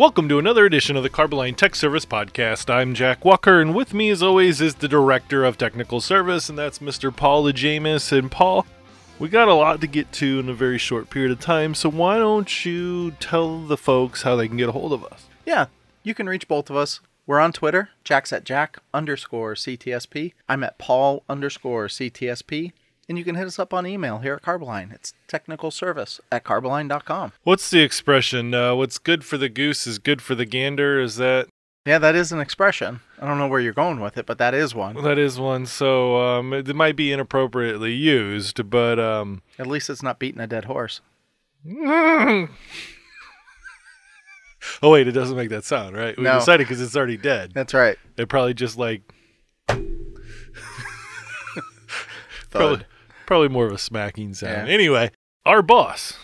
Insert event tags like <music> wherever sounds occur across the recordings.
Welcome to another edition of the Carboline Tech Service Podcast. I'm Jack Walker, and with me, as always, is the Director of Technical Service, and that's Mr. Paul Jamis. And Paul, we got a lot to get to in a very short period of time, so why don't you tell the folks how they can get a hold of us? Yeah, you can reach both of us. We're on Twitter. Jack's at Jack underscore CTSP. I'm at Paul underscore CTSP. And you can hit us up on email here at Carboline. It's technical service at carboline.com. What's the expression? Uh, what's good for the goose is good for the gander. Is that Yeah, that is an expression. I don't know where you're going with it, but that is one. that is one? So um, it might be inappropriately used, but um, At least it's not beating a dead horse. <laughs> oh wait, it doesn't make that sound, right? We No. decided because it's already dead. That's right. It probably just like <laughs> Thud. probably, probably more of a smacking sound. Yeah. Anyway, our boss,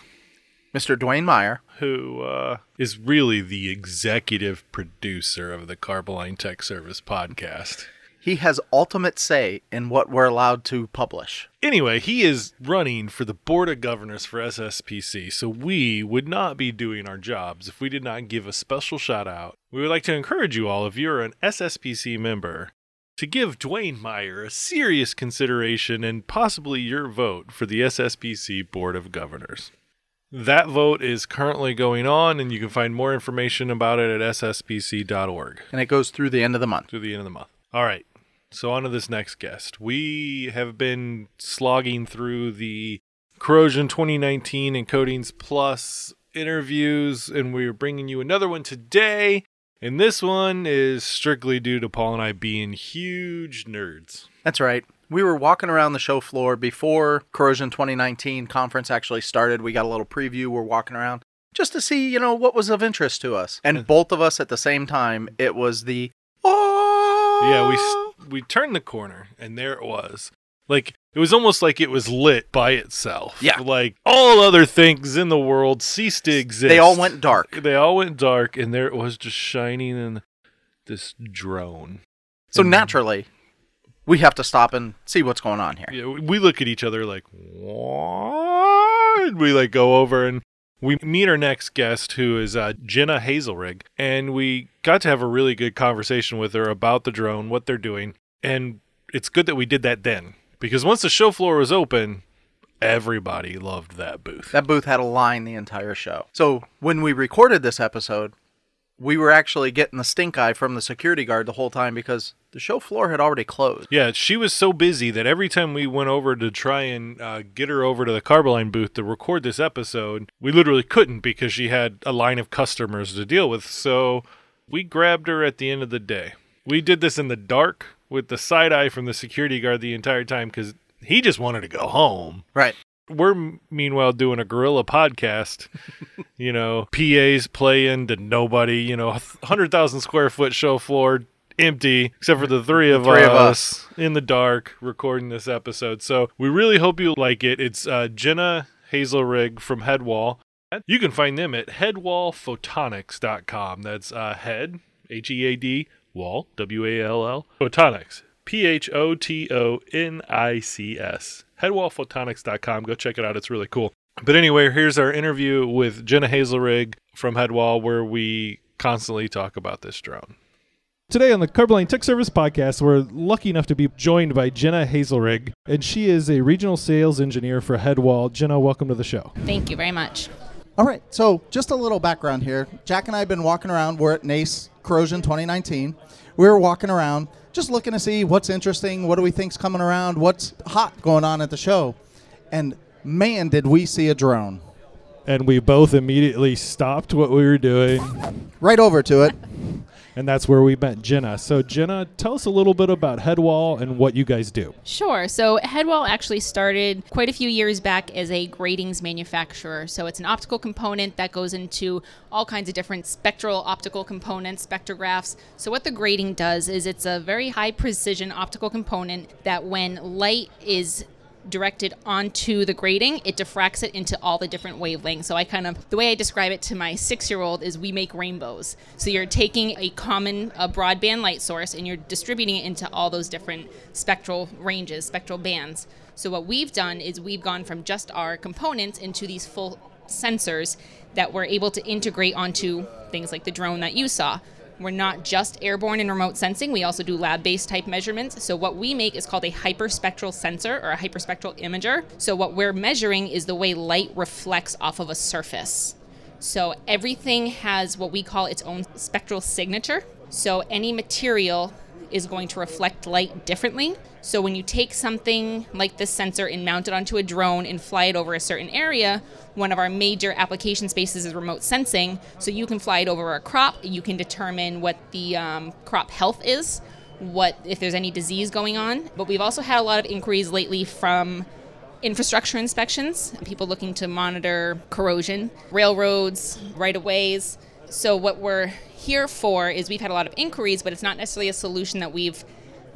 Mr. Dwayne Meyer. who uh, is really the executive producer of the Carboline Tech Service podcast. He has ultimate say in what we're allowed to publish. Anyway, he is running for the Board of Governors for SSPC, so we would not be doing our jobs if we did not give a special shout out. We would like to encourage you all, if you're an SSPC member, to give Dwayne Meyer a serious consideration and possibly your vote for the SSPC Board of Governors. That vote is currently going on, and you can find more information about it at sspc.org And it goes through the end of the month. through the end of the month. All right. So on to this next guest. We have been slogging through the Corrosion 2019 and Coatings Plus interviews, and we're bringing you another one today. And this one is strictly due to Paul and I being huge nerds. That's right. We were walking around the show floor before Corrosion 2019 conference actually started. We got a little preview. We're walking around just to see, you know, what was of interest to us. And both of us at the same time, it was the oh Yeah, we oh! we turned the corner, and there it was. Like it was almost like it was lit by itself. Yeah. like all other things in the world ceased to exist. they all went dark. They all went dark, and there it was just shining in this drone. So And- naturally, we have to stop and see what's going on here. Yeah, we- look at each other like, what? We like go over and we meet our next guest, who is uh, Jenna Hazelrig, and we got to have a really good conversation with her about the drone, what they're doing, and it's good that we did that then because once the show floor was open, everybody loved that booth. That booth had a line the entire show. So when we recorded this episode, we were actually getting the stink eye from the security guard the whole time because the show floor had already closed. Yeah, she was so busy that every time we went over to try and uh, get her over to the Carboline booth to record this episode, we literally couldn't because she had a line of customers to deal with. So we grabbed her at the end of the day. We did this in the dark with the side eye from the security guard the entire time because he just wanted to go home. Right. We're meanwhile doing a guerrilla podcast, <laughs> you know, PAs playing to nobody, you know, 100,000 square foot show floor empty except for the three of, three of us, in the dark recording this episode. So we really hope you like it. It's uh, Jenna Hazelrig from Headwall. You can find them at headwallphotonics.com. That's uh, head, H E A D, wall, W A L L, photonics, P H O T O N I C S. Headwallphotonics.com. Go check it out. It's really cool. But anyway, here's our interview with Jenna Hazelrig from Headwall, where we constantly talk about this drone. Today on the Carboline Tech Service podcast, we're lucky enough to be joined by Jenna Hazelrig, and she is a regional sales engineer for Headwall. Jenna, welcome to the show. Thank you very much. All right, so just a little background here. Jack and I have been walking around. We're at NACE Corrosion 2019. We were walking around just looking to see what's interesting, what do we think's coming around, what's hot going on at the show. And man, did we see a drone. And we both immediately stopped what we were doing, Right over to it. And that's where we met Jenna. So, Jenna, tell us a little bit about Headwall and what you guys do. Sure. So, Headwall actually started quite a few years back as a gratings manufacturer. So, it's an optical component that goes into all kinds of different spectral optical components, spectrographs. So, what the grating does is it's a very high precision optical component that when light is directed onto the grating, it diffracts it into all the different wavelengths. So I kind of the way I describe it to my six-year-old is we make rainbows. So you're taking a common a broadband light source and you're distributing it into all those different spectral ranges, spectral bands. So what we've done is we've gone from just our components into these full sensors that we're able to integrate onto things like the drone that you saw. We're not just airborne and remote sensing, we also do lab based type measurements. So, what we make is called a hyperspectral sensor or a hyperspectral imager. So, what we're measuring is the way light reflects off of a surface. So, everything has what we call its own spectral signature. So, any material is going to reflect light differently. So when you take something like this sensor and mount it onto a drone and fly it over a certain area, one of our major application spaces is remote sensing. So you can fly it over a crop, you can determine what the um, crop health is, what if there's any disease going on. But we've also had a lot of inquiries lately from infrastructure inspections, people looking to monitor corrosion, railroads, right of ways. So what we're here for is we've had a lot of inquiries, but it's not necessarily a solution that we've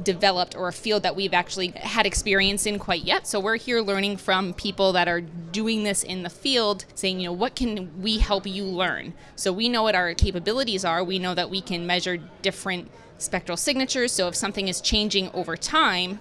developed or a field that we've actually had experience in quite yet. So we're here learning from people that are doing this in the field, saying, you know, what can we help you learn? So we know what our capabilities are. We know that we can measure different spectral signatures. So if something is changing over time,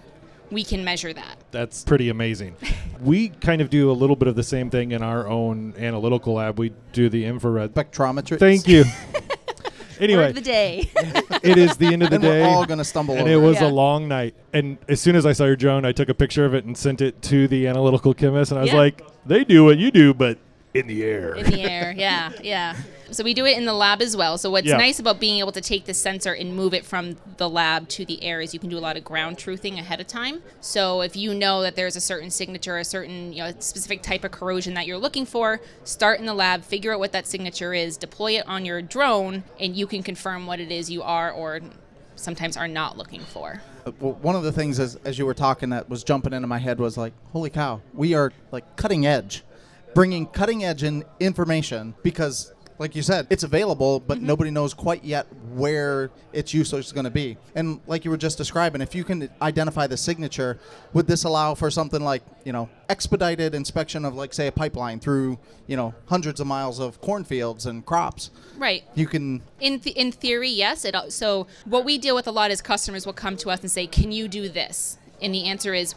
we can measure that. That's pretty amazing. We kind of do a little bit of the same thing in our own analytical lab. We do the infrared. Spectrometry. Thank you. <laughs> Word <laughs> anyway, of the day. <laughs> it is the end of the And day. we're all gonna stumble and over. it was Yeah. a long night. And as soon as I saw your drone, I took a picture of it and sent it to the analytical chemist. And I was Yeah. like, they do what you do, but in the air. in the air. Yeah, yeah. So we do it in the lab as well. So what's Yeah. nice about being able to take the sensor and move it from the lab to the air is you can do a lot of ground truthing ahead of time. So if you know that there's a certain signature, a certain you know specific type of corrosion that you're looking for, start in the lab, figure out what that signature is, deploy it on your drone, and you can confirm what it is you are or sometimes are not looking for. Uh, well, one of the things as, as you were talking that was jumping into my head was like, holy cow, we are like cutting edge, bringing cutting edge in information because, like you said, it's available, but mm-hmm. nobody knows quite yet where its usage is going to be. And like you were just describing, if you can identify the signature, would this allow for something like you know expedited inspection of like say a pipeline through you know hundreds of miles of cornfields and crops? Right. You can In, th- in theory, yes. It, al- so what we deal with a lot is customers will come to us and say, "Can you do this?" And the answer is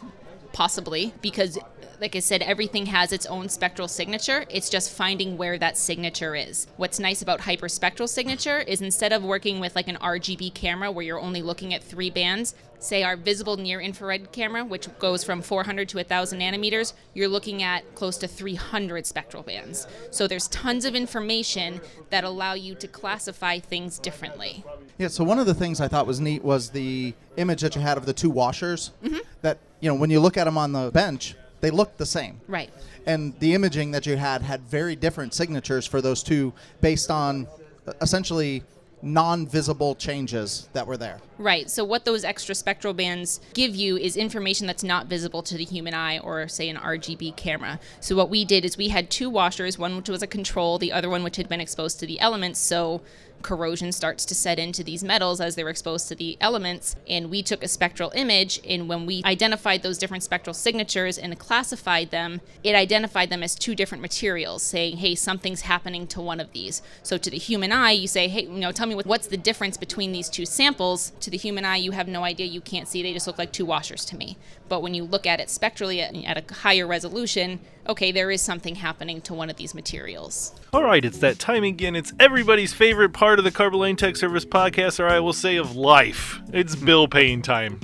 possibly because like I said, everything has its own spectral signature. It's just finding where that signature is. What's nice about hyperspectral signature is instead of working with like an RGB camera where you're only looking at three bands, say our visible near infrared camera, which goes from 400 to 1000 nanometers, you're looking at close to 300 spectral bands. So there's tons of information that allow you to classify things differently. Yeah, so one of the things I thought was neat was the image that you had of the two washers. Mm-hmm. That, you know, when you look at them on the bench, they looked the same. Right. And the imaging that you had had very different signatures for those two based on uh, essentially non visible changes that were there. Right. So what those extra spectral bands give you is information that's not visible to the human eye or say an RGB camera. So what we did is we had two washers, one which was a control, the other one which had been exposed to the elements. So corrosion starts to set into these metals as they're exposed to the elements. And we took a spectral image and when we identified those different spectral signatures and classified them it identified them as two different materials saying hey something's happening to one of these. So to the human eye you say hey you know tell me what, what's the difference between these two samples? To the human eye you have no idea. You can't see they just look like two washers to me but when you look at it spectrally at, at a higher resolution okay there is something happening to one of these materials All right, it's that time again. It's everybody's favorite part of the Carboline Tech Service podcast, or I will say of life. It's bill paying time.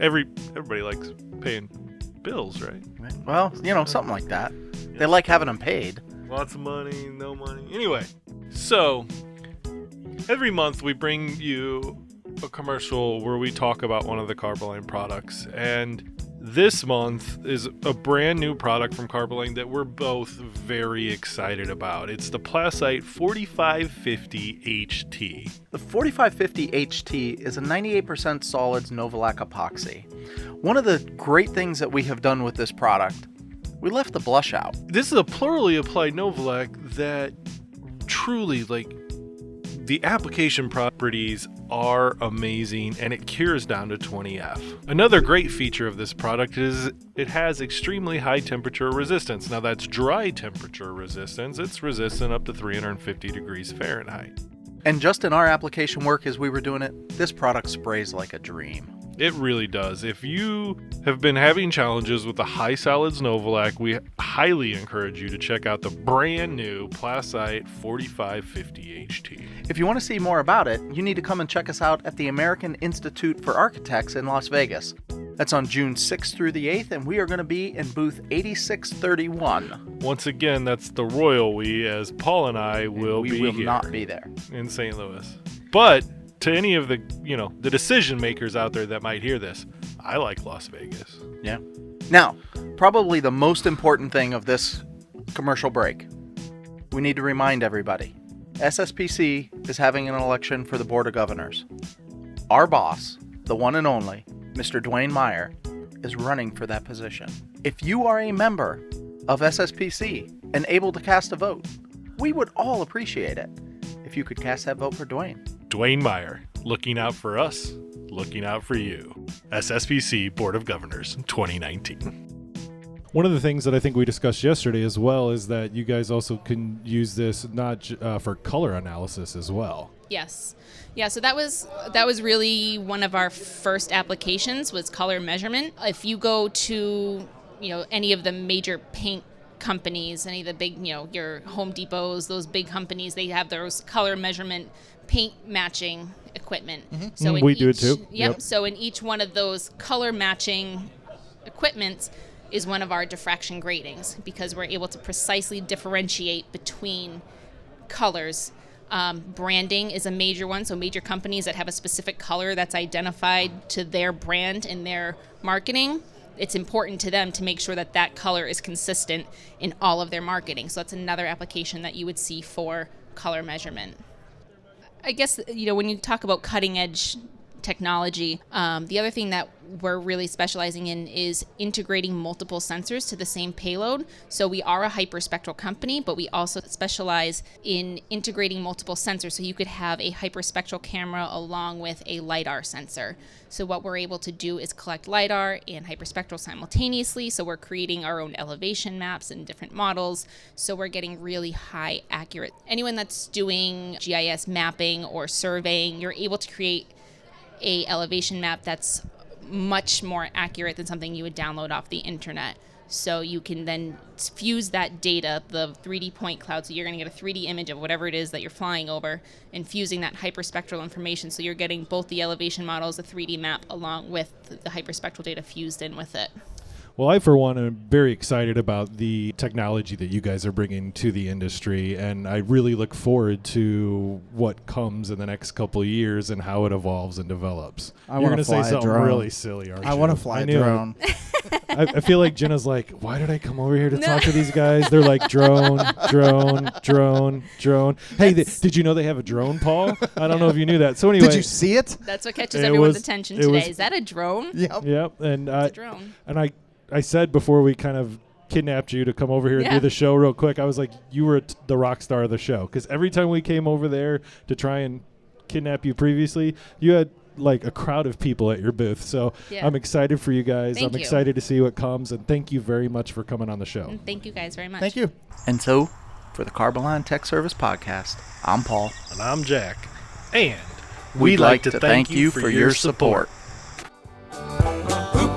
Every everybody likes paying bills, right? Well, you know, something like that. They like having them paid. Lots of money, no money. Anyway, so every month we bring you a commercial where we talk about one of the Carboline products. And this month is a brand new product from Carboline that we're both very excited about. It's the Plasite 4550 HT. The 4550 HT is a 98% solids Novolac epoxy. One of the great things that we have done with this product, we left the blush out. This is a plurally applied Novolac that truly like the application properties are amazing and it cures down to 20F. Another great feature of this product is it has extremely high temperature resistance. Now that's dry temperature resistance. It's resistant up to 350 degrees Fahrenheit. And just in our application work as we were doing it, this product sprays like a dream. It really does. If you have been having challenges with the high solids Novolac, we highly encourage you to check out the brand new Plasite 4550 HT. If you want to see more about it, you need to come and check us out at the American Institute for Architects in Las Vegas. That's on June 6th through the 8th, and we are going to be in booth 8631. Once again, that's the royal we, as Paul and I will we be will here not be there. in St. Louis. But to any of the, you know, the decision makers out there that might hear this, I like Las Vegas. Yeah. Now, probably the most important thing of this commercial break, we need to remind everybody SSPC is having an election for the Board of Governors. Our boss, the one and only, Mr. Dwayne Meyer, is running for that position. If you are a member of SSPC and able to cast a vote, we would all appreciate it if you could cast that vote for Dwayne. Dwayne Meyer, looking out for us, looking out for you. SSPC Board of Governors 2019. One of the things that I think we discussed yesterday as well is that you guys also can use this not j- uh, for color analysis as well. Yes. Yeah, so that was that was really one of our first applications was color measurement. If you go to, you know, any of the major paint companies, any of the big, you know, your Home Depots, those big companies, they have those color measurement paint matching equipment. So Mm, in we do it too. Yep. Yep. So in each one of those color matching equipments is one of our diffraction gratings because we're able to precisely differentiate between colors. Um, branding is a major one, so major companies that have a specific color that's identified to their brand in their marketing. It's important to them to make sure that that color is consistent in all of their marketing. So that's another application that you would see for color measurement. I guess you know when you talk about cutting edge technology, um, the other thing that we're really specializing in is integrating multiple sensors to the same payload. So we are a hyperspectral company, but we also specialize in integrating multiple sensors. So you could have a hyperspectral camera along with a lidar sensor. So what we're able to do is collect lidar and hyperspectral simultaneously. So we're creating our own elevation maps and different models. So we're getting really high accurate. Anyone that's doing GIS mapping or surveying, you're able to create a elevation map that's much more accurate than something you would download off the internet. So you can then fuse that data, the 3D point cloud. So you're going to get a 3D image of whatever it is that you're flying over, and fusing that hyperspectral information. So you're getting both the elevation models, the 3D map, along with the hyperspectral data fused in with it. Well, I, for one, am very excited about the technology that you guys are bringing to the industry, and I really look forward to what comes in the next couple of years and how it evolves and develops. I You're wanna gonna say something drone. really silly, aren't I you? want to fly a knew drone. <laughs> I, I feel like Jenna's like, why did I come over here to talk to these guys? They're like drone, drone, drone, drone. Hey, th- did you know they have a drone, Paul? I don't know if you knew that. So anyway, Did you see it? That's what catches It everyone's was- attention today. was- is that a drone? Yep. Yep, and It's uh, a drone. and I I said before we kind of kidnapped you to come over here and do the show real quick. I was like, you were t- the rock star of the show because every time we came over there to try and kidnap you previously, you had like a crowd of people at your booth. So Yeah. I'm excited for you guys. Thank I'm you. excited to see what comes, and thank you very much for coming on the show. And Thank you guys very much. Thank you. And so, for the Carboline Tech Service Podcast, I'm Paul. And I'm Jack. And We'd like to thank you for your support. Who